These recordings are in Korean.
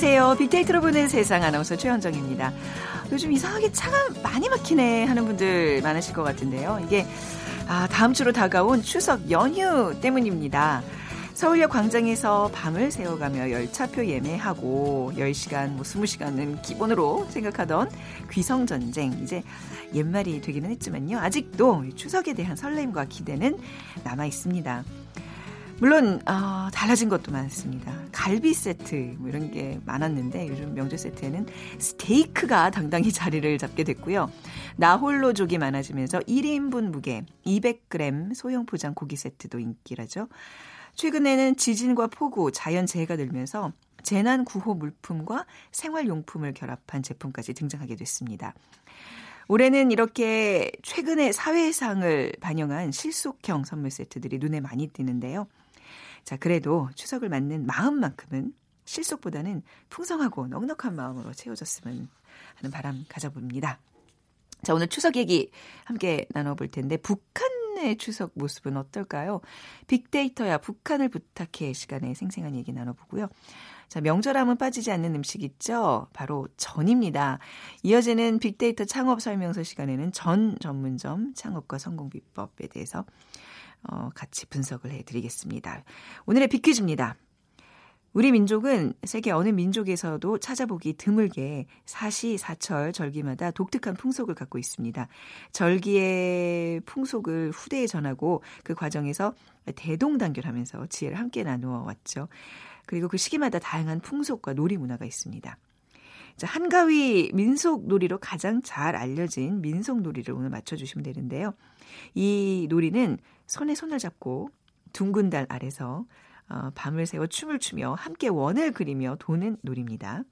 안녕하세요. 빅데이터로 보는 세상 아나운서 최현정입니다. 요즘 이상하게 차가 많이 막히네 하는 분들 많으실 것 같은데요. 이게 아, 다음 주로 다가온 추석 연휴 때문입니다. 서울역 광장에서 밤을 새워가며 열차표 예매하고 10시간, 뭐 20시간은 기본으로 생각하던 귀성전쟁. 이제 옛말이 되기는 했지만요. 아직도 추석에 대한 설렘과 기대는 남아 있습니다. 물론 어, 달라진 것도 많습니다. 갈비 세트 뭐 이런 게 많았는데 요즘 명절 세트에는 스테이크가 당당히 자리를 잡게 됐고요. 나홀로족이 많아지면서 1인분 무게 200g 소형 포장 고기 세트도 인기라죠. 최근에는 지진과 폭우, 자연재해가 늘면서 재난 구호 물품과 생활용품을 결합한 제품까지 등장하게 됐습니다. 올해는 이렇게 최근의 사회상을 반영한 실속형 선물 세트들이 눈에 많이 띄는데요. 자, 그래도 추석을 맞는 마음만큼은 실속보다는 풍성하고 넉넉한 마음으로 채워졌으면 하는 바람 가져봅니다. 자, 오늘 추석 얘기 함께 나눠볼 텐데, 북한의 추석 모습은 어떨까요? 빅데이터야 북한을 부탁해 시간에 생생한 얘기 나눠보고요. 자, 명절하면 빠지지 않는 음식 있죠? 바로 전입니다. 이어지는 빅데이터 창업 설명서 시간에는 전 전문점 창업과 성공 비법에 대해서 어, 같이 분석을 해드리겠습니다. 오늘의 비퀴즈입니다. 우리 민족은 세계 어느 민족에서도 찾아보기 드물게 사시, 사철, 절기마다 독특한 풍속을 갖고 있습니다. 절기의 풍속을 후대에 전하고 그 과정에서 대동단결하면서 지혜를 함께 나누어 왔죠. 그리고 그 시기마다 다양한 풍속과 놀이 문화가 있습니다. 자, 한가위 민속 놀이로 가장 잘 알려진 민속 놀이를 오늘 맞춰주시면 되는데요. 이 놀이는 손에 손을 잡고 둥근 달 아래서 어, 밤을 새워 춤을 추며 함께 원을 그리며 도는 놀이입니다.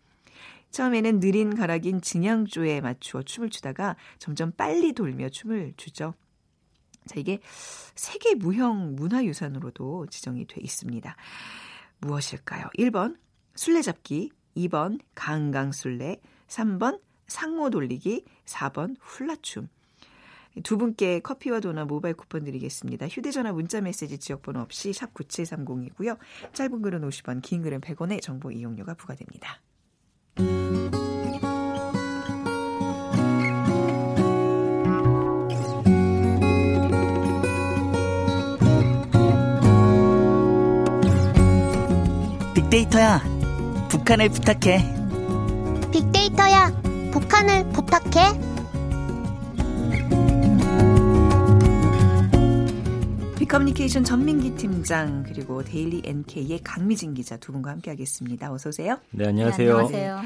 처음에는 느린 가락인 진양조에 맞추어 춤을 추다가 점점 빨리 돌며 춤을 추죠. 자, 이게 세계 무형 문화유산으로도 지정이 돼 있습니다. 무엇일까요? 1번 술래잡기, 2번 강강술래, 3번 상모 돌리기, 4번 훌라춤. 두 분께 커피와 도넛 모바일 쿠폰 드리겠습니다. 휴대전화 문자메시지 지역번호 없이 샵 9730이고요. 짧은 글은 50원, 긴 글은 100원의 정보 이용료가 부과됩니다. 빅데이터야, 북한을 부탁해. 빅데이터야, 북한을 부탁해. 커뮤니케이션 전민기 팀장 그리고 데일리 NK의 강미진 기자 두 분과 함께하겠습니다. 어서 오세요. 네, 안녕하세요. 네, 안녕하세요.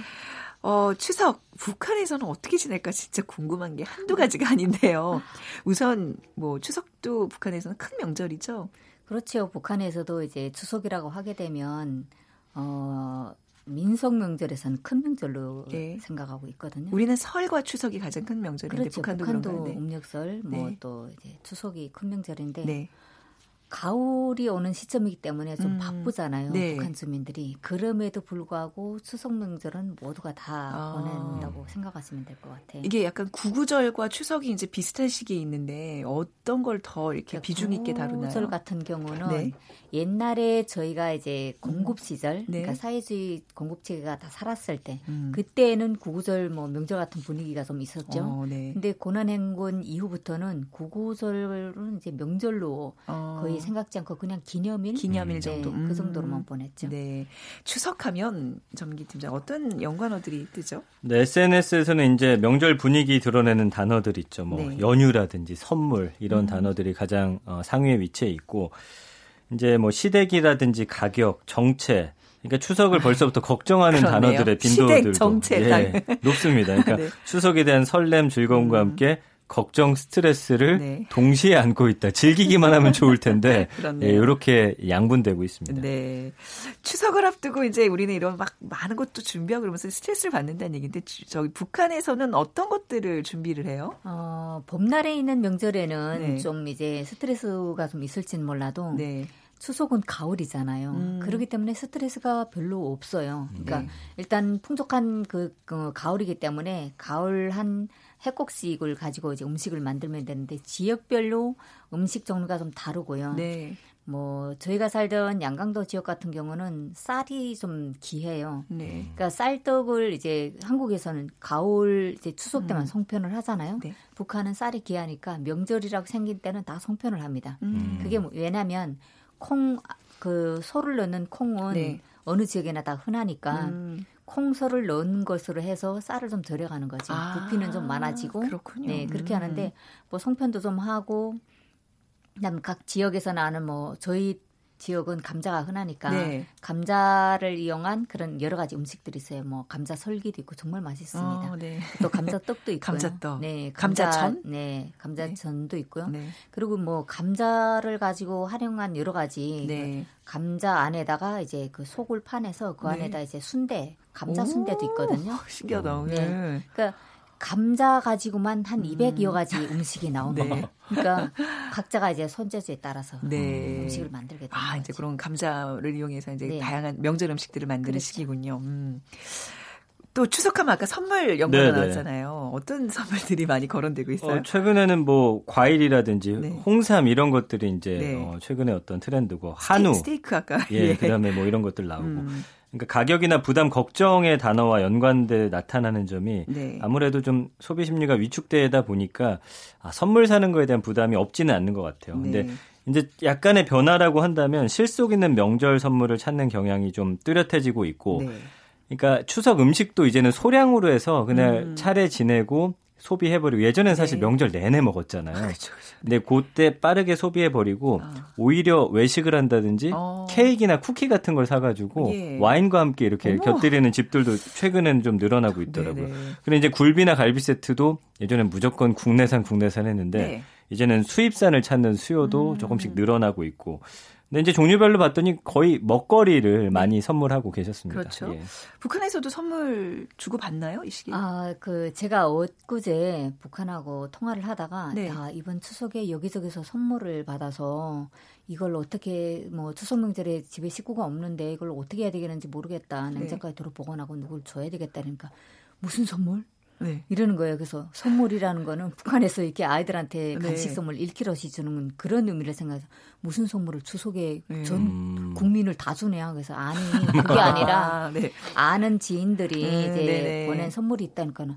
어, 추석 북한에서는 어떻게 지낼까 진짜 궁금한 게 한두 가지가 아닌데요. 우선 뭐 추석도 북한에서는 큰 명절이죠. 그렇죠. 북한에서도 이제 추석이라고 하게 되면 어 민속 명절에서는 큰 명절로 네. 생각하고 있거든요. 우리는 설과 추석이 가장 큰 명절인데 그렇죠. 북한도, 북한도 네. 음력설 뭐또 네. 이제 추석이 큰 명절인데 네. 가을이 오는 시점이기 때문에 좀 음, 바쁘잖아요. 네. 북한 주민들이. 그럼에도 불구하고 추석 명절은 모두가 다 아. 보낸다고 생각하시면 될 것 같아요. 이게 약간 구구절과 추석이 이제 비슷한 시기에 있는데 어떤 걸 더 이렇게 그러니까 비중 있게 다루나요? 구구절 같은 경우는 네. 옛날에 저희가 이제 공급 시절, 음. 네. 그러니까 사회주의 공급 체계가 다 살았을 때, 음. 그때는 구구절 뭐 명절 같은 분위기가 좀 있었죠. 어, 네. 근데 고난 행군 이후부터는 구구절은 이제 명절로 어. 거의 생각지 않고 그냥 기념일, 기념일 네, 정도, 네, 그 정도로만 보냈죠. 네, 추석하면 전기 팀장 어떤 연관어들이 뜨죠? 네, SNS에서는 이제 명절 분위기 드러내는 단어들 있죠. 뭐 네. 연휴라든지 선물 이런 음. 단어들이 가장 어, 상위에 위치해 있고 이제 뭐 시댁이라든지 가격, 정체 그러니까 추석을 아, 벌써부터 걱정하는 그렇네요. 단어들의 빈도들도 예, 높습니다. 그러니까 네. 추석에 대한 설렘, 즐거움과 음. 함께 걱정, 스트레스를 네. 동시에 안고 있다. 즐기기만 하면 좋을 텐데 예, 이렇게 양분되고 있습니다. 네. 추석을 앞두고 이제 우리는 이런 막 많은 것도 준비하고 그러면서 스트레스를 받는다는 얘기인데 저기 북한에서는 어떤 것들을 준비를 해요? 어, 봄날에 있는 명절에는 네. 좀 이제 스트레스가 좀 있을지는 몰라도 네. 추석은 가을이잖아요. 음. 그렇기 때문에 스트레스가 별로 없어요. 그러니까 네. 일단 풍족한 그, 그 가을이기 때문에 가을 한 해곡식을 가지고 이제 음식을 만들면 되는데 지역별로 음식 종류가 좀 다르고요. 네. 뭐 저희가 살던 양강도 지역 같은 경우는 쌀이 좀 귀해요. 네. 그러니까 쌀떡을 이제 한국에서는 가을 이제 추석 때만 음. 송편을 하잖아요. 네. 북한은 쌀이 귀하니까 명절이라고 생긴 때는 다 송편을 합니다. 음. 그게 뭐, 왜냐하면 콩 그 소를 넣는 콩은 네. 어느 지역에나 다 흔하니까 음. 콩소를 넣은 것으로 해서 쌀을 좀 들여가는 거죠. 아, 부피는 좀 많아지고. 그렇군요. 네, 그렇게 음. 하는데 뭐 송편도 좀 하고 그다음 각 지역에서 나는 뭐 저희 지역은 감자가 흔하니까 네. 감자를 이용한 그런 여러 가지 음식들이 있어요. 뭐 감자 설기도 있고 정말 맛있습니다. 어, 네. 또 감자떡도 있고요. 감자떡. 네, 감자, 감자전? 네, 감자전도 있고요. 네. 그리고 뭐 감자를 가지고 활용한 여러 가지 네. 그 감자 안에다가 이제 그 속을 파내서 그 네. 안에다 이제 순대, 감자 순대도 있거든요. 신기하다. 네. 그러니까 감자 가지고만 한 200여 음. 가지 음식이 나옵니다. 네. 그러니까 각자가 이제 손재주에 따라서 네. 음식을 만들게 됩니다. 아, 이제 그런 감자를 이용해서 이제 네. 다양한 명절 음식들을 만드는 그렇죠. 시기군요. 음. 또 추석하면 아까 선물 연구가 네, 네. 나왔잖아요. 어떤 선물들이 많이 거론되고 있어요? 어, 최근에는 뭐 과일이라든지 네. 홍삼 이런 것들이 이제 네. 어, 최근에 어떤 트렌드고 한우, 스테이크 아까 예, 예. 그다음에 뭐 이런 것들 나오고 음. 그러니까 가격이나 부담 걱정의 단어와 연관돼 나타나는 점이 네. 아무래도 좀 소비 심리가 위축되다 보니까 아, 선물 사는 거에 대한 부담이 없지는 않는 것 같아요. 네. 근데 이제 약간의 변화라고 한다면 실속 있는 명절 선물을 찾는 경향이 좀 뚜렷해지고 있고 네. 그러니까 추석 음식도 이제는 소량으로 해서 그냥 음. 차례 지내고 소비해버리고 예전엔 사실 네. 명절 내내 먹었잖아요. 아, 그쵸, 그쵸. 근데 그때 빠르게 소비해버리고 아. 오히려 외식을 한다든지 어. 케이크나 쿠키 같은 걸 사가지고 예. 와인과 함께 이렇게 어머. 곁들이는 집들도 최근엔 좀 늘어나고 있더라고요. 그런데 이제 굴비나 갈비 세트도 예전엔 무조건 국내산 국내산 했는데 네. 이제는 수입산을 찾는 수요도 음. 조금씩 늘어나고 있고 근데 이제 종류별로 봤더니 거의 먹거리를 네. 많이 선물하고 계셨습니다. 그렇죠. 예. 북한에서도 선물 주고 받나요, 이 시기에? 아, 그 제가 엊그제 북한하고 통화를 하다가 네. 아, 이번 추석에 여기저기서 선물을 받아서 이걸 어떻게 뭐 추석 명절에 집에 식구가 없는데 이걸 어떻게 해야 되겠는지 모르겠다. 냉장고에 네. 들어 보관하고 누굴 줘야 되겠다 그러니까 무슨 선물? 네. 이러는 거예요. 그래서 선물이라는 거는 북한에서 이렇게 아이들한테 네. 간식 선물 1kg씩 주는 그런 의미를 생각해서 무슨 선물을 추석에 네. 전 음. 국민을 다 주냐. 그래서 아니, 그게 아니라 아, 네. 아는 지인들이 음, 이제 네네. 보낸 선물이 있다니까는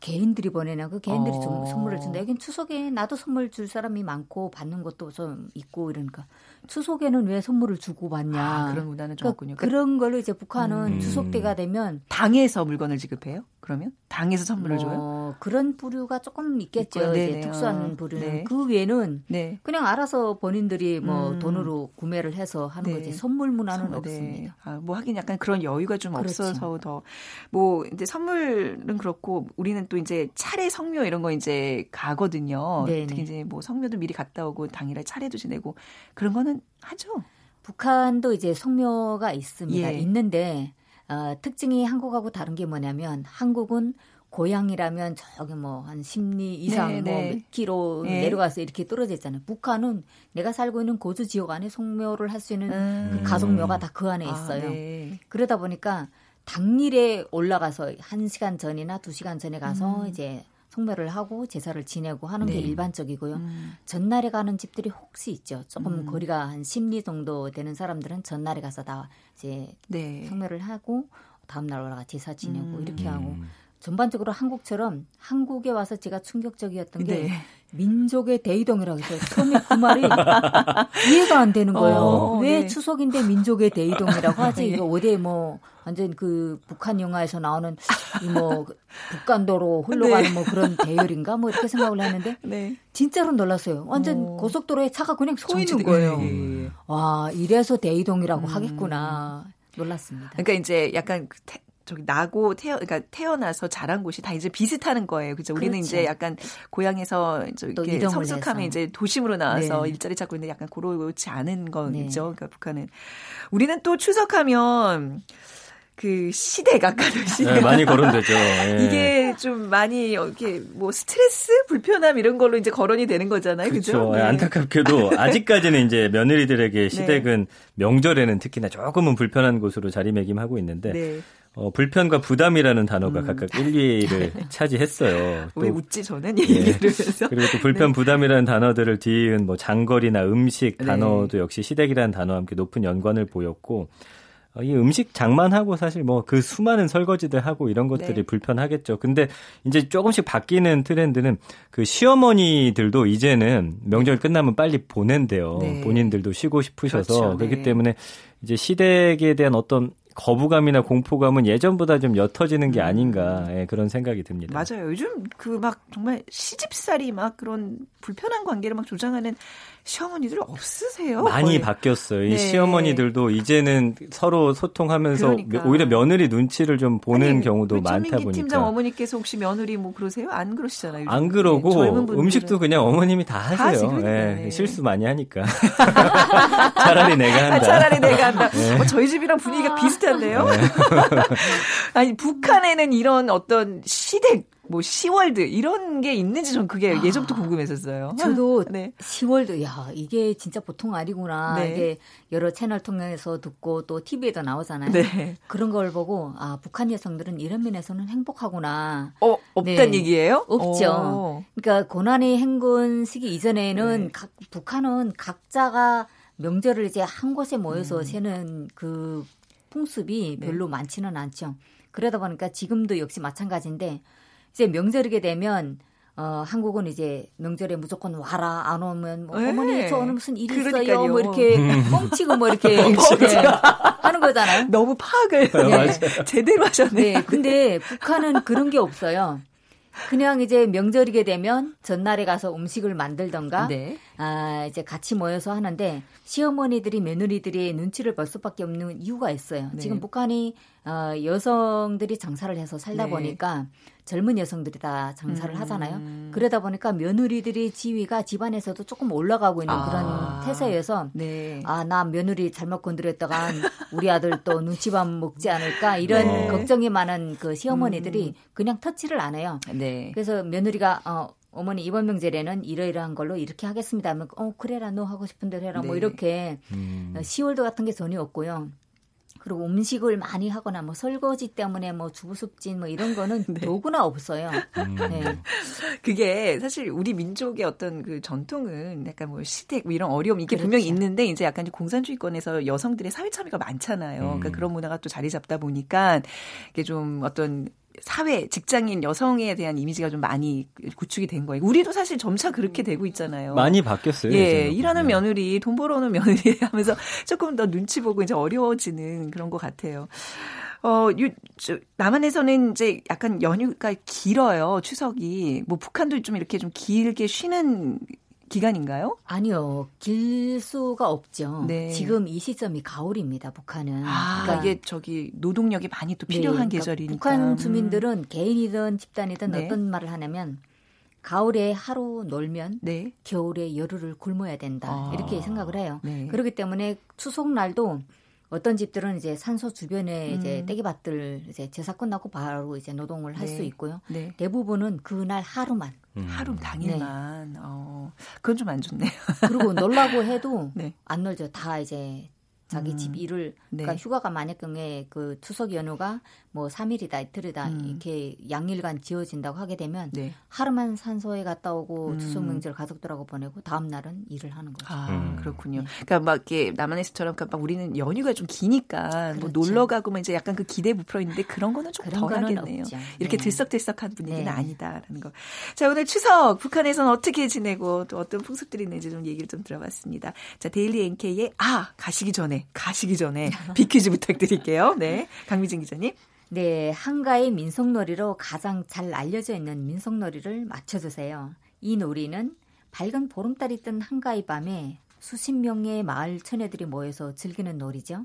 개인들이 보내나 그 개인들이 어. 좀 선물을 준다. 여긴 추석에 나도 선물 줄 사람이 많고 받는 것도 좀 있고 이러니까 추석에는 왜 선물을 주고 받냐. 아, 그런 문화는 좀 그러니까 없군요. 그런 걸로 이제 북한은 음. 추석 때가 되면 당에서 물건을 지급해요? 그러면 당에서 선물을 뭐, 줘요? 그런 부류가 조금 있겠죠. 이제 특수한 부류는 네. 그 외에는 네. 그냥 알아서 본인들이 뭐 음. 돈으로 구매를 해서 하는 네. 거지 선물 문화는 선물, 네. 없습니다. 아, 뭐 하긴 약간 그런 여유가 좀 그렇죠. 없어서 더 뭐 이제 선물은 그렇고 우리는 또 이제 차례 성묘 이런 거 이제 가거든요. 네네. 특히 이제 뭐 성묘도 미리 갔다 오고 당일에 차례도 지내고 그런 거는 하죠. 북한도 이제 성묘가 있습니다. 예. 있는데 어, 특징이 한국하고 다른 게 뭐냐면 한국은 고향이라면 저기 뭐 한 10리 이상 네, 뭐몇 네. 킬로 네. 내려가서 이렇게 떨어져 있잖아요. 북한은 내가 살고 있는 고주 지역 안에 성묘를 할 수 있는 음. 그 가족묘가 다 그 안에 아, 있어요. 아, 네. 그러다 보니까 당일에 올라가서 1시간 전이나 2시간 전에 가서 음. 이제 성묘를 하고 제사를 지내고 하는 네. 게 일반적이고요. 음. 전날에 가는 집들이 혹시 있죠. 조금 음. 거리가 한 10리 정도 되는 사람들은 전날에 가서 다 이제 네. 성묘를 하고 다음 날 올라가 제사 지내고 음. 이렇게 하고 음. 전반적으로 한국처럼 한국에 와서 제가 충격적이었던 게 네. 민족의 대이동이라고 해서 처음에 그 말이 이해가 안 되는 거예요. 어, 왜 네. 추석인데 민족의 대이동이라고 하지? 네. 이거 어디에 뭐 완전 그 북한 영화에서 나오는 이뭐 북간도로 흘러가는 네. 뭐 그런 대열인가 뭐 이렇게 생각을 했는데 네. 진짜로 놀랐어요. 완전 어. 고속도로에 차가 그냥 서 있는 거예요. 예. 와 이래서 대이동이라고 음. 하겠구나. 놀랐습니다. 그러니까 이제 약간 그 저기 나고 태어 그러니까 태어나서 자란 곳이 다 이제 비슷하는 거예요. 그죠? 우리는 그렇죠. 이제 약간 고향에서 이렇게 성숙하면 이제 도심으로 나와서 네. 일자리 찾고 있는데 약간 그렇지 않은 거죠. 네. 그러니까 북한은 우리는 또 추석하면 그 시대가 가는 시대. 네, 많이 거론되죠. 네. 이게 좀 많이 이렇게 뭐 스트레스, 불편함 이런 걸로 이제 거론이 되는 거잖아요. 그렇죠. 네. 안타깝게도 아직까지는 이제 며느리들에게 네. 시댁은 명절에는 특히나 조금은 불편한 곳으로 자리매김하고 있는데 네. 어, 불편과 부담이라는 단어가 음. 각각 1, 2를 차지했어요. 왜 웃지 저는 얘기를 예. 해서. 그리고 또 불편, 네. 부담이라는 단어들을 뒤이은 뭐 장거리나 음식 네. 단어도 네. 역시 시댁이라는 단어와 함께 높은 연관을 보였고 어, 이 음식 장만하고 사실 뭐 그 수많은 설거지들 하고 이런 것들이 네. 불편하겠죠. 근데 이제 조금씩 바뀌는 트렌드는 그 시어머니들도 이제는 명절 끝나면 빨리 보낸대요. 네. 본인들도 쉬고 싶으셔서 그렇죠. 그렇기 네. 때문에 이제 시댁에 대한 어떤 거부감이나 공포감은 예전보다 좀 옅어지는 게 아닌가 예, 그런 생각이 듭니다. 맞아요. 요즘 그 막 정말 시집살이 막 그런 불편한 관계를 막 조장하는 시어머니들 없으세요? 많이 거의. 바뀌었어요. 이 네. 시어머니들도 이제는 서로 소통하면서 그러니까. 오히려 며느리 눈치를 좀 보는 아니, 경우도 많다 보니까. 팀장 어머니께서 혹시 며느리 뭐 그러세요? 안 그러시잖아요. 안 그러고 네, 음식도 그냥 어머님이 다 하세요. 다 네, 네. 실수 많이 하니까. 차라리 내가 한다. 아, 차라리 내가 한다. 네. 어, 저희 집이랑 분위기가 아. 비슷한데요. 네. 아니 북한에는 이런 어떤 시댁 뭐 시월드 이런 게 있는지 전 그게 아, 예전부터 궁금했었어요. 저도 네. 시월드 야 이게 진짜 보통 아니구나. 네. 이게 여러 채널 통해서 듣고 또 TV에도 나오잖아요. 네. 그런 걸 보고 아 북한 여성들은 이런 면에서는 행복하구나. 어 없단 네. 얘기예요? 없죠. 오. 그러니까 고난의 행군 시기 이전에는 네. 각 북한은 각자가 명절을 이제 한 곳에 모여서 음. 세는 그 풍습이 네. 별로 많지는 않죠. 그러다 보니까 지금도 역시 마찬가지인데 이제 명절이게 되면 어, 한국은 이제 명절에 무조건 와라 안 오면 뭐 네. 어머니 저 오늘 무슨 일이. 있어요 뭐 이렇게 뻥치고 뭐 이렇게 네, 하는 거잖아요. 너무 파악을 네. 제대로 하셨네. 네. 근데 북한은 그런 게 없어요. 그냥 이제 명절이게 되면 전날에 가서 음식을 만들던가 네. 아 이제 같이 모여서 하는데 시어머니들이 며느리들이 눈치를 볼 수밖에 없는 이유가 있어요. 네. 지금 북한이 어, 여성들이 장사를 해서 살다 네. 보니까 젊은 여성들이 다 장사를 음. 하잖아요. 그러다 보니까 며느리들의 지위가 집안에서도 조금 올라가고 있는 아. 그런 태세여서 네. 아나 며느리 잘못 건드렸다가 우리 아들 또 눈치밥 먹지 않을까 이런 네. 걱정이 많은 그 시어머니들이 음. 그냥 터치를 안 해요. 네. 그래서 며느리가 어 어머니 이번 명절에는 이러이러한 걸로 이렇게 하겠습니다 하면 어 그래라 너 하고 싶은 대로 해라 뭐 네. 뭐 이렇게 음. 10월도 같은 게 전혀 없고요. 그리고 음식을 많이 하거나 뭐 설거지 때문에 뭐 주부습진 뭐 이런 거는 네. 도구나 없어요. 음. 네. 그게 사실 우리 민족의 어떤 그 전통은 약간 뭐 시댁 뭐 이런 어려움 이게 그렇죠. 분명히 있는데 이제 약간 공산주의권에서 여성들의 사회 참여가 많잖아요. 그러니까 음. 그러니까 그런 문화가 또 자리 잡다 보니까 이게 좀 어떤 사회 직장인 여성에 대한 이미지가 좀 많이 구축이 된 거예요. 우리도 사실 점차 그렇게 되고 있잖아요. 많이 바뀌었어요. 예. 일하는 네. 며느리, 돈 벌어오는 며느리 하면서 조금 더 눈치 보고 이제 어려워지는 그런 것 같아요. 어, 유, 저, 남한에서는 이제 약간 연휴가 길어요, 추석이. 뭐 북한도 좀 이렇게 좀 길게 쉬는 기간인가요? 아니요. 길 수가 없죠. 네. 지금 이 시점이 가을입니다. 북한은. 아, 그러니까 이게 저기 노동력이 많이 또 필요한 네, 계절이니까. 북한 주민들은 음. 개인이든 집단이든 네. 어떤 말을 하냐면 가을에 하루 놀면 네. 겨울에 열흘을 굶어야 된다. 아. 이렇게 생각을 해요. 네. 그렇기 때문에 추석 날도 어떤 집들은 이제 산소 주변에 음. 이제 떼기밭들 이제 제사 끝나고 바로 이제 노동을 할수 네. 있고요. 네. 대부분은 그날 하루만. 음. 하루 당일만. 네. 어, 그건 좀 안 좋네요. 그리고 놀라고 해도 네. 안 놀죠. 다 이제 자기 음. 집 일을 네. 그러니까 휴가가 만약 경우에 그 추석 연휴가 뭐 3일이다 이틀이다 음. 이렇게 양일간 지어진다고 하게 되면 네. 하루만 산소에 갔다 오고 음. 추석 명절 가족들하고 보내고 다음 날은 일을 하는 거죠. 아 음. 그렇군요. 네. 그러니까 막 이렇게 남한에서처럼 그러니까 막 우리는 연휴가 좀 기니까 뭐 그렇죠. 뭐 놀러 가고 막 이제 약간 그 기대 부풀어 있는데 그런 거는 좀 덜하겠네요. 이렇게 네. 들썩들썩한 분위기는 네. 아니다라는 거. 자 오늘 추석 북한에서는 어떻게 지내고 또 어떤 풍습들이 있는지 좀 얘기를 좀 들어봤습니다. 자 데일리 NK의 아 가시기 전에 가시기 전에 비퀴즈 부탁드릴게요. 네 강미진 기자님. 네, 한가의 민속놀이로 가장 잘 알려져 있는 민속놀이를 맞춰주세요. 이 놀이는 밝은 보름달이 뜬 한가위 밤에 수십 명의 마을 처녀들이 모여서 즐기는 놀이죠.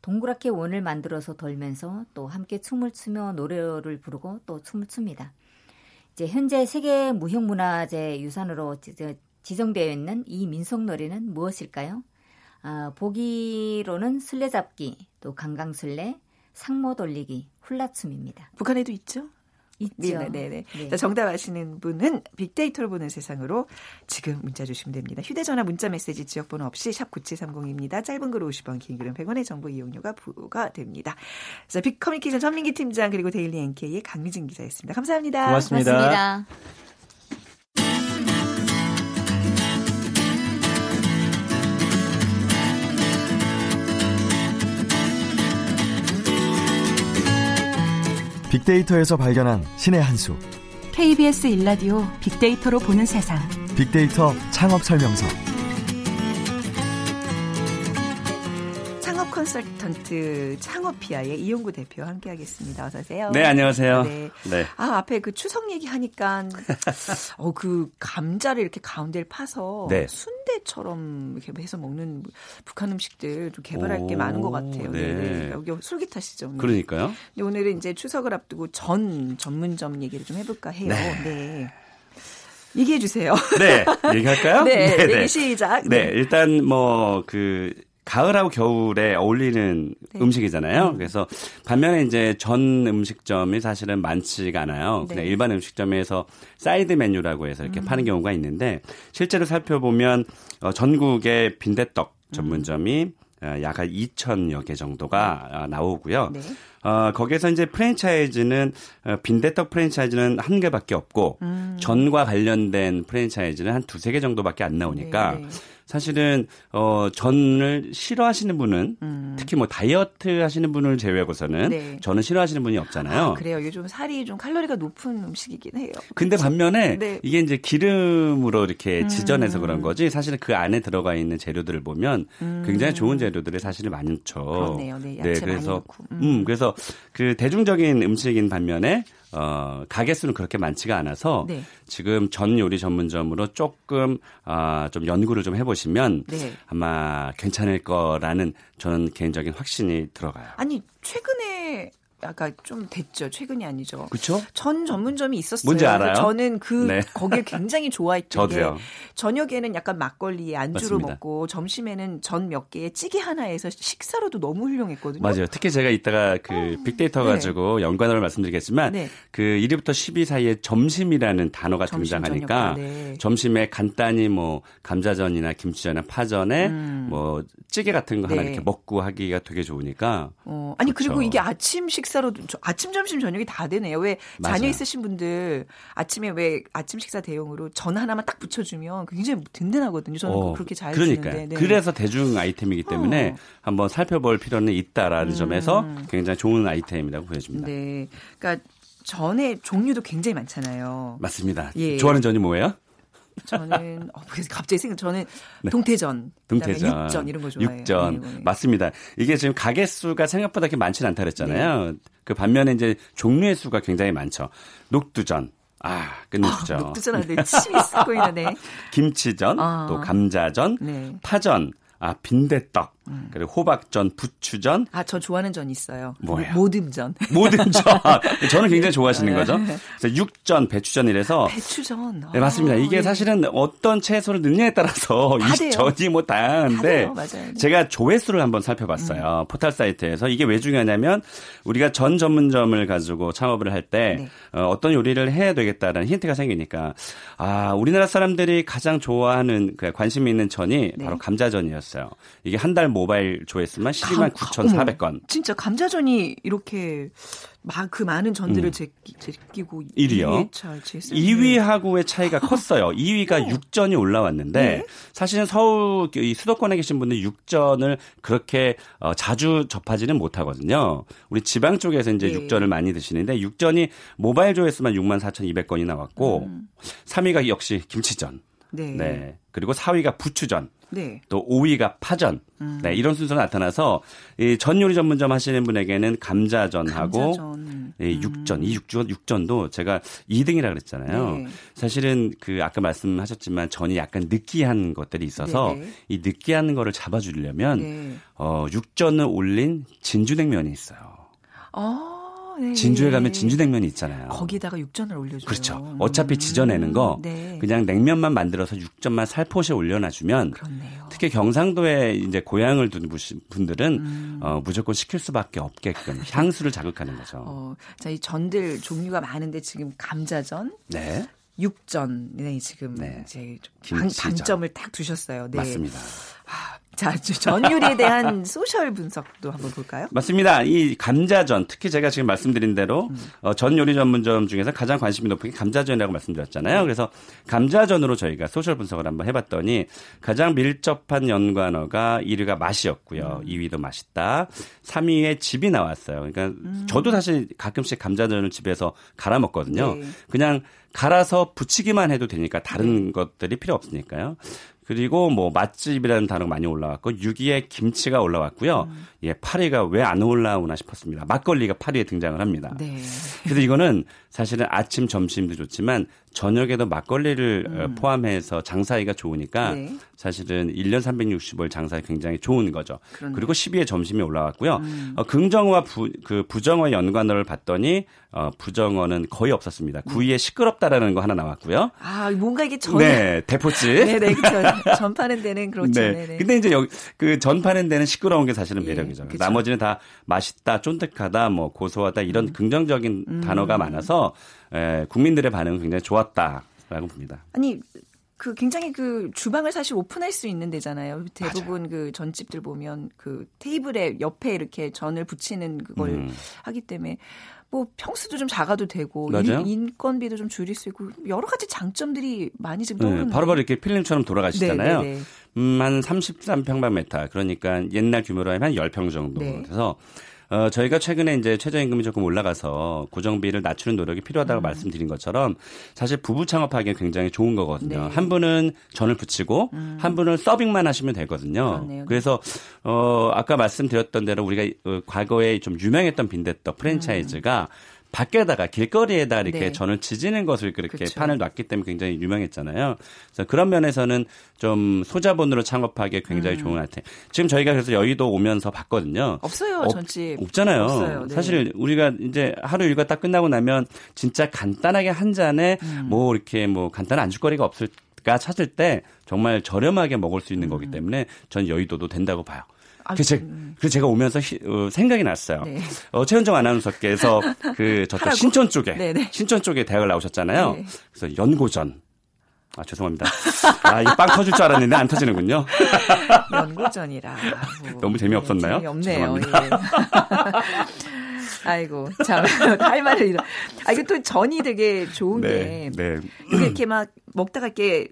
동그랗게 원을 만들어서 돌면서 또 함께 춤을 추며 노래를 부르고 또 춤을 춥니다. 이제 현재 세계 무형문화재 유산으로 지정되어 있는 이 민속놀이는 무엇일까요? 아, 보기로는 술래잡기, 또 강강술래, 상모 돌리기, 훌라춤입니다. 북한에도 있죠? 있죠. 네 네 네. 네. 자, 정답 아시는 분은 빅데이터를 보는 세상으로 지금 문자 주시면 됩니다. 휴대전화 문자 메시지 지역번호 없이 샵 9730입니다. 짧은 글 50원, 긴 글은 100원의 정보 이용료가 부과됩니다. 자, 빅커뮤니케이션 전민기 팀장 그리고 데일리 NK의 강미진 기자였습니다. 감사합니다. 고맙습니다. 고맙습니다. 빅데이터에서 발견한 신의 한 수. KBS 일라디오 빅데이터로 보는 세상. 빅데이터 창업 설명서. 컨설턴트 창업피아의 이용구 대표 함께하겠습니다. 어서 오세요. 네, 안녕하세요. 네. 네. 아 앞에 그 추석 얘기하니까 어 그 감자를 이렇게 가운데를 파서 네. 순대처럼 이렇게 해서 먹는 북한 음식들 좀 개발할 오, 게 많은 것 같아요. 네. 네. 여기 솔깃하시죠. 오늘. 그러니까요. 근데 오늘은 이제 추석을 앞두고 전 전문점 얘기를 좀 해볼까 해요. 네. 네. 얘기해 주세요. 네, 얘기할까요? 네, 네, 네. 시작. 네, 네 일단 뭐 그 가을하고 겨울에 어울리는 네. 음식이잖아요. 음. 그래서 반면에 이제 전 음식점이 사실은 많지가 않아요. 네. 그냥 일반 음식점에서 사이드 메뉴라고 해서 이렇게 음. 파는 경우가 있는데 실제로 살펴보면 어, 전국의 빈대떡 전문점이 음. 어, 약한 2천여 개 정도가 어, 나오고요. 네. 어, 거기에서 이제 프랜차이즈는 어, 빈대떡 프랜차이즈는 한 개밖에 없고 음. 전과 관련된 프랜차이즈는 한 두세 개 정도밖에 안 나오니까 네. 네. 사실은 어 전을 싫어하시는 분은 음. 특히 뭐 다이어트 하시는 분을 제외하고서는 네. 저는 싫어하시는 분이 없잖아요. 아, 그래요. 요즘 살이 좀 칼로리가 높은 음식이긴 해요. 근데 그렇죠? 반면에 네. 이게 이제 기름으로 이렇게 음. 지전해서 음. 그런 거지 사실은 그 안에 들어가 있는 재료들을 보면 음. 굉장히 좋은 재료들이 사실은 많죠. 그렇네요. 네, 야채 네 그래서 음. 음 그래서 그 대중적인 음식인 반면에 어, 가게 수는 그렇게 많지가 않아서 네. 지금 전 요리 전문점으로 조금 아, 좀 연구를 좀 해보시면 네. 아마 괜찮을 거라는 저는 개인적인 확신이 들어가요. 아니 최근에 아까 좀 됐죠. 최근이 아니죠. 그렇죠? 전 전문점이 있었어요. 뭔지 알아요? 저는 그 네. 거기에 굉장히 좋아했던 저도요. 게 저녁에는 약간 막걸리에 안주로 맞습니다. 먹고 점심에는 전 몇 개에 찌개 하나에서 식사로도 너무 훌륭했거든요. 맞아요. 특히 제가 이따가 그 어, 빅데이터 네. 가지고 연관어를 말씀드리겠지만 네. 그 1위부터 10위 사이에 점심이라는 단어가 점심, 등장하니까 네. 점심에 간단히 뭐 감자전이나 김치전이나 파전에 음. 뭐 찌개 같은 거 하나 네. 이렇게 먹고 하기가 되게 좋으니까. 어, 아니 그렇죠. 그리고 이게 아침 식 식사로 아침 점심 저녁이 다 되네요. 왜 맞아요. 자녀 있으신 분들 아침에 왜 아침 식사 대용으로 전 하나만 딱 붙여주면 굉장히 든든하거든요. 저는 어, 그렇게 잘 그러니까요. 주는데. 네. 그래서 대중 아이템이기 때문에 어. 한번 살펴볼 필요는 있다라는 음. 점에서 굉장히 좋은 아이템이라고 보여집니다. 네, 그러니까 전의 종류도 굉장히 많잖아요. 맞습니다. 예. 좋아하는 전이 뭐예요? 저는 어, 갑자기 생각 저는 네. 동태전, 동태전, 육전 이런 거 좋아해요. 육전 네, 네. 맞습니다. 이게 지금 가게 수가 생각보다 그렇게 많지는 않다 그랬잖아요. 네. 그 반면에 이제 종류의 수가 굉장히 많죠. 녹두전. 아, 끝내주죠. 아, 녹두전 하는데 침이 쓰고 있네. 김치전, 아. 또 감자전, 네. 파전, 아, 빈대떡, 음. 그리고 호박전, 부추전. 아, 저 좋아하는 전 있어요. 뭐예요? 모듬전. 모듬전. 저는 굉장히 좋아하시는 거죠. 그래서 육전, 배추전 이래서. 배추전. 네, 맞습니다. 이게 네. 사실은 어떤 채소를 넣느냐에 따라서 이 전이 뭐 다양한데. 맞아요. 네. 제가 조회수를 한번 살펴봤어요. 음. 포털 사이트에서. 이게 왜 중요하냐면 우리가 전 전문점을 가지고 창업을 할때 네. 어, 떤 요리를 해야 되겠다라는 힌트가 생기니까 아, 우리나라 사람들이 가장 좋아하는 그 관심 있는 전이 네. 바로 감자전이었어요. 이게 한달 모 바일 조회수만 12만 9,400건. 진짜 감자전이 이렇게 막그 많은 전들을 음. 제끼, 제끼고 1위요. 2위하고의 차이가 컸어요. 2위가 육전이 올라왔는데 네? 사실은 서울 이 수도권에 계신 분들 육전을 그렇게 어, 자주 접하지는 못하거든요. 우리 지방 쪽에서 이제 네. 육전을 많이 드시는데 육전이 모바일 조회수만 6만 4,200건이 나왔고 음. 3위가 역시 김치전. 네. 네. 그리고 4위가 부추전. 네. 또 5위가 파전. 음. 네, 이런 순서가 나타나서 이 전 요리 전문점 하시는 분에게는 감자전하고 감자전. 예, 육전, 음. 이 육전 육전도 제가 2등이라 그랬잖아요. 네. 사실은 그 아까 말씀하셨지만 전이 약간 느끼한 것들이 있어서 네. 이 느끼한 거를 잡아 주려면 네. 어 육전을 올린 진주냉면이 있어요. 아. 네. 진주에 가면 진주냉면이 있잖아요. 거기다가 육전을 올려줘요. 그렇죠. 어차피 지져내는 거 음. 네. 그냥 냉면만 만들어서 육전만 살포시 올려놔주면 그렇네요. 특히 경상도에 이제 고향을 둔 분들은 음. 어, 무조건 시킬 수밖에 없게끔 향수를 자극하는 거죠. 어, 자, 이 전들 종류가 많은데 지금 감자전, 네. 육전에 지금 네. 이제 방, 방점을 딱 두셨어요. 네. 맞습니다. 아, 자, 전율에 대한 소셜 분석도 한번 볼까요? 맞습니다. 이 감자전, 특히 제가 지금 말씀드린 대로 음. 어, 전 요리 전문점 중에서 가장 관심이 높은 게 감자전이라고 말씀드렸잖아요. 그래서 감자전으로 저희가 소셜 분석을 한번 해봤더니 가장 밀접한 연관어가 1위가 맛이었고요. 음. 2위도 맛있다. 3위에 집이 나왔어요. 그러니까 음. 저도 사실 가끔씩 감자전을 집에서 갈아 먹거든요. 네. 그냥 갈아서 붙이기만 해도 되니까 다른 네. 것들이 필요 없으니까요. 그리고 뭐 맛집이라는 단어가 많이 올라왔고 6위에 김치가 올라왔고요. 음. 예, 8위가 왜 안 올라오나 싶었습니다. 막걸리가 8위에 등장을 합니다. 네. 그래서 이거는 사실은 아침 점심도 좋지만 저녁에도 막걸리를 어, 음. 포함해서 장사하기가 좋으니까 네. 사실은 1년 360일 장사에 굉장히 좋은 거죠. 그렇네. 그리고 10위에 점심이 올라왔고요. 음. 어, 긍정어와 부, 그 부정어 연관어를 봤더니 어, 부정어는 거의 없었습니다. 9위에 시끄럽다라는 거 하나 나왔고요. 아, 뭔가 이게 전 네, 대포집. 네, 네, 그렇죠. 전파는 데는 그렇죠. 네. 네네. 근데 이제 여기 그 전파는 데는 시끄러운 게 사실은 예, 매력이죠. 그 나머지는 다 맛있다, 쫀득하다, 뭐 고소하다 이런 음. 긍정적인 음. 단어가 많아서 에, 국민들의 반응은 굉장히 좋았다라고 봅니다. 아니 그 굉장히 그 주방을 사실 오픈할 수 있는 데잖아요. 대부분 맞아요. 그 전집들 보면 그 테이블에 옆에 이렇게 전을 붙이는 그걸 음. 하기 때문에 뭐 평수도 좀 작아도 되고 맞아요? 인건비도 좀 줄일 수 있고 여러 가지 장점들이 많이 지금 떠오르는 네, 바로바로 이렇게 필름처럼 돌아가시잖아요. 네, 네, 네. 음, 한 33평방미터 그러니까 옛날 규모로 하면 한 10평 정도 네. 돼서 어, 저희가 최근에 이제 최저임금이 조금 올라가서 고정비를 낮추는 노력이 필요하다고 음. 말씀드린 것처럼 사실 부부 창업하기엔 굉장히 좋은 거거든요. 네. 한 분은 전을 붙이고 음. 한 분은 서빙만 하시면 되거든요. 그렇네요. 그래서 어, 아까 말씀드렸던 대로 우리가 어, 과거에 좀 유명했던 빈대떡 프랜차이즈가 음. 밖에다가 길거리에다 이렇게 네. 전을 지지는 것을 그렇게 그쵸. 판을 놨기 때문에 굉장히 유명했잖아요. 그래서 그런 면에서는 좀 소자본으로 창업하기에 굉장히 음. 좋은 아이템. 지금 저희가 그래서 여의도 오면서 봤거든요. 없어요, 전집. 없잖아요. 없어요. 네. 사실 우리가 이제 하루 일과 딱 끝나고 나면 진짜 간단하게 한 잔에 음. 뭐 이렇게 뭐 간단한 안주거리가 없을까 찾을 때 정말 저렴하게 먹을 수 있는 음. 거기 때문에 전 여의도도 된다고 봐요. 그래서, 제, 그래서 제가 오면서 히, 어, 생각이 났어요. 네. 어, 최현정 아나운서께서 그 저쪽 신촌 쪽에 네네. 신촌 쪽에 대학을 나오셨잖아요. 네. 그래서 연고전. 아 죄송합니다. 아 이거 빵 터질 줄 알았는데 안 터지는군요. 연고전이라 너무 재미없었나요? 네, 재미없네요. 예. 아이고 참할 말을 잃어. 아 이거 또 전이 되게 좋은 네, 게 네. 이렇게 막 먹다가 이렇게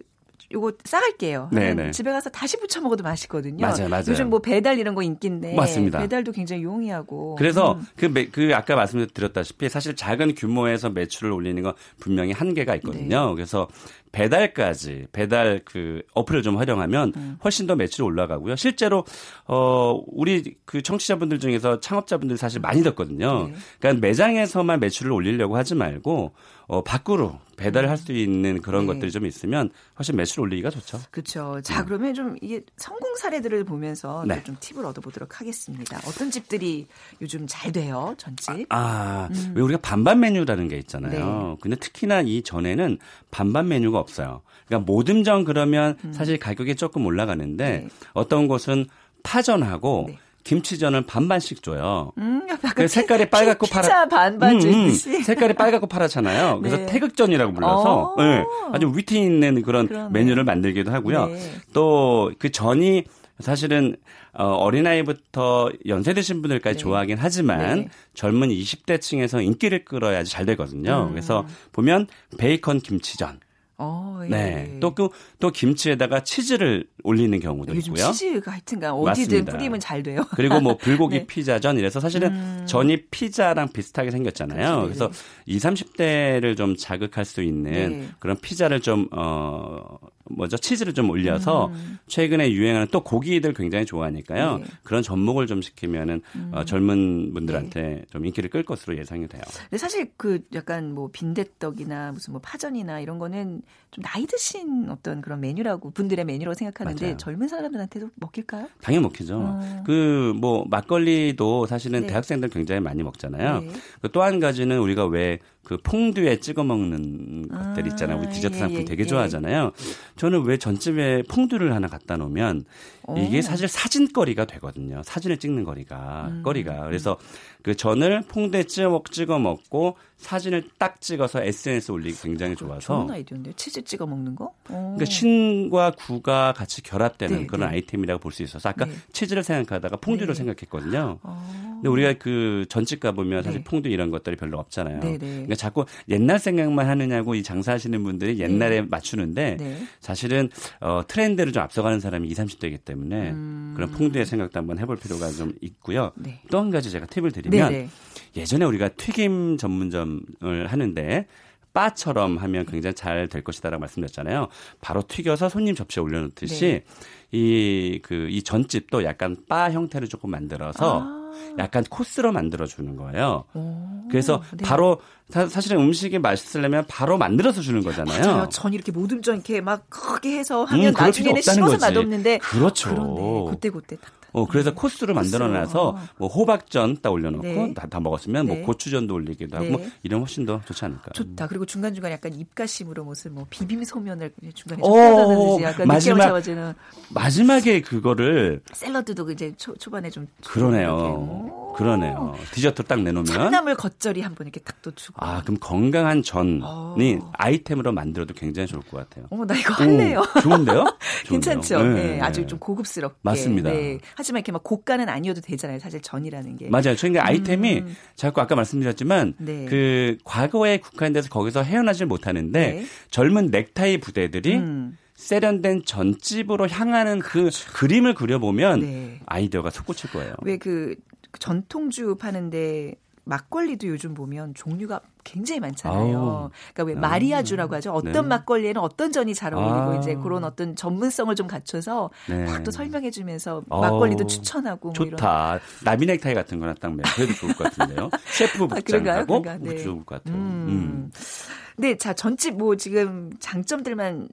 요거 싸갈게요. 네네. 집에 가서 다시 부쳐 먹어도 맛있거든요. 맞아요, 맞아요. 요즘 뭐 배달 이런 거 인기인데 맞습니다. 배달도 굉장히 용이하고. 그래서 음. 그, 그 아까 말씀드렸다시피 사실 작은 규모에서 매출을 올리는 건 분명히 한계가 있거든요. 네. 그래서 배달까지 배달 그 어플을 좀 활용하면 음. 훨씬 더 매출이 올라가고요. 실제로 어 우리 그 청취자분들 중에서 창업자분들 사실 많이 듣거든요. 네. 그러니까 매장에서만 매출을 올리려고 하지 말고 어, 밖으로 배달할 수 있는 그런 네. 것들이 좀 있으면 훨씬 매출 올리기가 좋죠. 그렇죠. 자, 음. 그러면 좀 이게 성공 사례들을 보면서 네. 좀 팁을 얻어보도록 하겠습니다. 어떤 집들이 요즘 잘 돼요, 전집? 아, 아 음. 왜 우리가 반반 메뉴라는 게 있잖아요. 네. 근데 특히나 이 전에는 반반 메뉴가 없어요. 그러니까 모듬전 그러면 음. 사실 가격이 조금 올라가는데 네. 어떤 곳은 파전하고 네. 김치전을 반반씩 줘요. 음, 그 색깔이 빨갛고 파라. 반반 음, 음, 색깔이 빨갛고 파랗잖아요. 그래서 네. 태극전이라고 불러서 어. 네, 아주 위트 있는 그런 그러네. 메뉴를 만들기도 하고요. 네. 또그 전이 사실은 어, 어린아이부터 연세 드신 분들까지 네. 좋아하긴 하지만 네. 젊은 20대층에서 인기를 끌어야지 잘 되거든요. 음. 그래서 보면 베이컨 김치전. 어, 예. 네. 또 그, 또 김치에다가 치즈를 올리는 경우도 요즘 있고요. 치즈가 하여튼간 어디든 맞습니다. 뿌리면 잘 돼요. 그리고 뭐 불고기 네. 피자전 이래서 사실은 음. 전이 피자랑 비슷하게 생겼잖아요. 그렇죠. 그래서 20, 30대를 좀 자극할 수 있는 네. 그런 피자를 좀, 어, 뭐죠 치즈를 좀 올려서 음. 최근에 유행하는 또 고기들 굉장히 좋아하니까요. 네. 그런 접목을 좀 시키면은 음. 어, 젊은 분들한테 네. 좀 인기를 끌 것으로 예상이 돼요. 근데 사실 그 약간 뭐 빈대떡이나 무슨 뭐 파전이나 이런 거는 좀 나이 드신 어떤 그런 메뉴라고 분들의 메뉴라고 생각하는데 맞아요. 젊은 사람들한테도 먹힐까요? 당연히 먹히죠. 어. 그뭐 막걸리도 사실은 네. 대학생들 굉장히 많이 먹잖아요. 네. 그또한 가지는 우리가 왜 그 퐁듀에 찍어 먹는 아, 것들 있잖아요. 우리 디저트 예, 상품 예, 되게 예. 좋아하잖아요. 저는 왜 전집에 퐁듀를 하나 갖다 놓으면 이게 사실 사진거리가 되거든요. 사진을 찍는 거리가 음. 거리가 그래서 그 전을 퐁듀에 찍어, 찍어 먹고 사진을 딱 찍어서 SNS 올리기 굉장히 좋아서 좋은 아이디어인데요. 치즈 찍어 먹는 거? 그러니까 신과 구가 같이 결합되는 네, 그런 네. 아이템이라고 볼 수 있어서 아까 네. 치즈를 생각하다가 퐁듀를 네. 생각했거든요. 어. 근데 우리가 그 전집 가 보면 사실 네. 퐁듀 이런 것들이 별로 없잖아요. 네, 그러니까 자꾸 옛날 생각만 하느냐고 이 장사하시는 분들이 옛날에 맞추는데 사실은 어, 트렌드를 좀 앞서가는 사람이 20, 30대이기 때문에 음. 그런 퐁듀의 생각도 한번 해볼 필요가 좀 있고요. 또한 가지 제가 팁을 드리면 예전에 우리가 튀김 전문점을 하는데 바처럼 하면 굉장히 잘 될 것이다라고 말씀드렸잖아요. 바로 튀겨서 손님 접시에 올려놓듯이 네. 이, 그, 이 전집도 약간 바 형태를 조금 만들어서 아. 약간 코스로 만들어주는 거예요. 오, 그래서 네. 바로 사, 실은 음식이 맛있으려면 바로 만들어서 주는 거잖아요. 맞아요. 전 이렇게 모듬전 이렇게 막 크게 해서 하면 음, 나중에는 식어서 맛없는데. 그렇죠. 그때 그때 딱. 어, 그래서 네. 코스를 만들어놔서 뭐 호박전 딱 올려놓고 네. 다, 다, 먹었으면 뭐 네. 뭐 고추전도 올리기도 하고 뭐 네. 이런 훨씬 더 좋지 않을까. 좋다. 그리고 중간 중간 약간 입가심으로 무슨 뭐 비빔 소면을 중간에 좀 약간 마지막 마지막에 그거를 샐러드도 이제 초, 초반에 좀 그러네요. 그러네요. 디저트 딱 내놓으면 참나물 겉절이 한번 이렇게 딱 또 주고. 아 그럼 건강한 전이 오. 아이템으로 만들어도 굉장히 좋을 것 같아요. 어머 나 이거 할래요. 오, 좋은데요? 괜찮죠. 네. 네. 아주 좀 고급스럽게. 맞습니다. 네. 하지만 이렇게 막 고가는 아니어도 되잖아요. 사실 전이라는 게. 맞아요. 저희가 아이템이 음. 자꾸 아까 말씀드렸지만 네. 그 과거에 국한돼서 거기서 헤어나질 못하는데 네. 젊은 넥타이 부대들이 음. 세련된 전집으로 향하는 그 그렇죠. 그림을 그려보면 네. 아이디어가 솟구칠 거예요. 왜 그 전통주 파는데 막걸리도 요즘 보면 종류가 굉장히 많잖아요. 아우. 그러니까 왜 마리아주라고 하죠. 어떤 네. 막걸리에는 어떤 전이 잘 어울리고 아. 이제 그런 어떤 전문성을 좀 갖춰서 네. 막또 설명해 주면서 막걸리도 추천하고 뭐 좋다. 나비 넥타이 같은 거나 딱 매도 좋을 것 같은데요. 셰프 복장하고 아, 네. 좋을 것 같아요. 음. 음. 네, 자 전집 뭐 지금 장점들만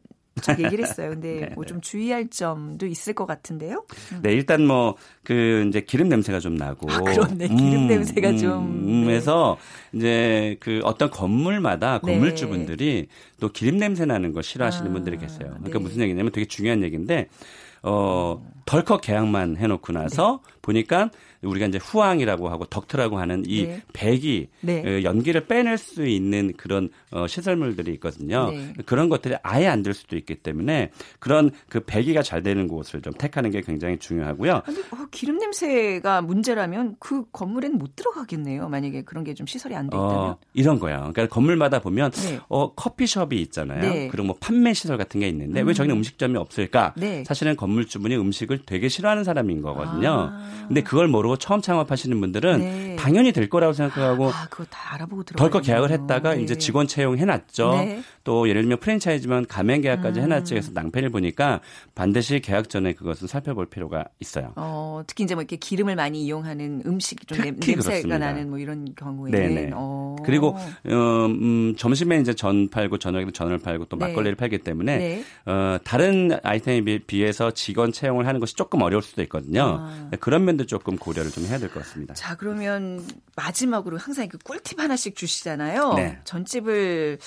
얘기를 했어요. 근데 네, 뭐좀 네. 주의할 점도 있을 것 같은데요. 음. 네, 일단 뭐 그 이제 기름 냄새가 좀 나고. 아, 그렇네. 기름 음, 냄새가 음, 좀. 음, 해서 이제 그 어떤 건물마다 네. 건물주분들이 또 기름 냄새 나는 거 싫어하시는 아, 분들이 계세요. 그러니까 네. 무슨 얘기냐면 되게 중요한 얘기인데 어 덜컥 계약만 해놓고 나서 네. 보니까 우리가 이제 후황이라고 하고 덕트라고 하는 이 네. 백이 네. 어, 연기를 빼낼 수 있는 그런 어, 시설물들이 있거든요. 네. 그런 것들이 아예 안 될 수도 있기 때문에 그런 그 배기가 잘 되는 곳을 좀 택하는 게 굉장히 중요하고요. 근데 어, 기름 냄새가 문제라면 그 건물에는 못 들어가겠네요. 만약에 그런 게 좀 시설이 안 돼 있다면. 어, 이런 거예요. 그러니까 건물마다 보면 네. 어, 커피숍이 있잖아요. 네. 그리고 뭐 판매 시설 같은 게 있는데 음. 왜 저기는 음식점이 없을까? 네. 사실은 건물 주분이 음식을 되게 싫어하는 사람인 거거든요. 아. 근데 그걸 모르고 처음 창업하시는 분들은 네. 당연히 될 거라고 생각하고 아, 그거 다 알아보고 덜컥 계약을 했다가 네. 이제 직원 채용 해놨죠. 네. 또 예를 들면 프랜차이즈면 가맹 계약까지 음. 해놨지 그래서 낭패를 보니까 반드시 계약 전에 그것은 살펴볼 필요가 있어요. 어, 특히 이제 뭐 이렇게 기름을 많이 이용하는 음식 좀 냄새가 그렇습니다. 나는 뭐 이런 경우에는 어. 그리고 어, 음, 점심에 이제 전 팔고 저녁에도 전을 팔고 또 네. 막걸리를 팔기 때문에 네. 어, 다른 아이템에 비해서 직원 채용을 하는 것이 조금 어려울 수도 있거든요. 아. 그런 면도 조금 고려를 좀 해야 될 것 같습니다. 자 그러면 마지막으로 항상 그 꿀팁 하나씩 주시잖아요. 네. 전집을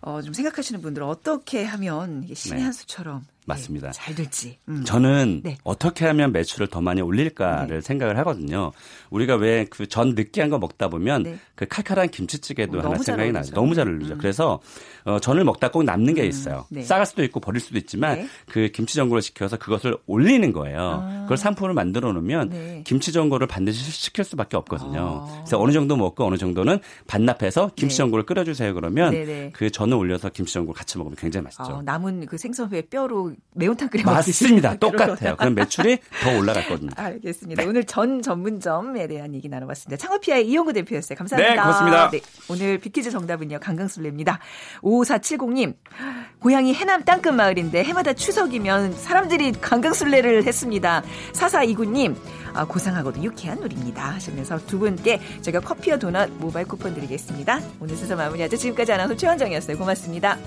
어, 좀 생각하시는 분들은 어떻게 하면 신의 네. 한 수처럼 맞습니다. 네, 잘 될지. 음. 저는 네. 어떻게 하면 매출을 더 많이 올릴까를 네. 생각을 하거든요. 우리가 왜 그 전 느끼한 거 먹다 보면 네. 그 칼칼한 김치찌개도 어, 하나 생각이 나죠. 너무 잘 어울리죠. 음. 그래서 어, 전을 먹다 꼭 남는 게 음. 있어요. 음. 싸갈 수도 있고 버릴 수도 있지만 네. 그 김치전골을 시켜서 그것을 올리는 거예요. 아. 그걸 상품을 만들어 놓으면 김치전골을 반드시 시킬 수밖에 없거든요. 아. 그래서 어느 정도 먹고 어느 정도는 반납해서 김치전골을 끓여주세요. 그러면 그 전을 올려서 김치전골 같이 먹으면 굉장히 맛있죠. 아, 남은 그 생선회 뼈로 매운탕 끓여 맞습니다. 똑같아요. 그럼 매출이 더 올라갔거든요. 알겠습니다. 네. 오늘 전 전문점에 대한 얘기 나눠봤습니다. 창업피아의 이용구 대표였어요. 감사합니다. 네, 고맙습니다. 네, 오늘 비키즈 정답은요. 강강술래입니다. 5470님. 고향이 해남 땅끝 마을인데 해마다 추석이면 사람들이 강강술래를 했습니다. 4429님. 아, 고상하고도 유쾌한 놀입니다. 하시면서 두 분께 제가 커피와 도넛 모바일 쿠폰 드리겠습니다. 오늘 순서 마무리하죠. 지금까지 아나운서 최원정이었어요. 고맙습니다.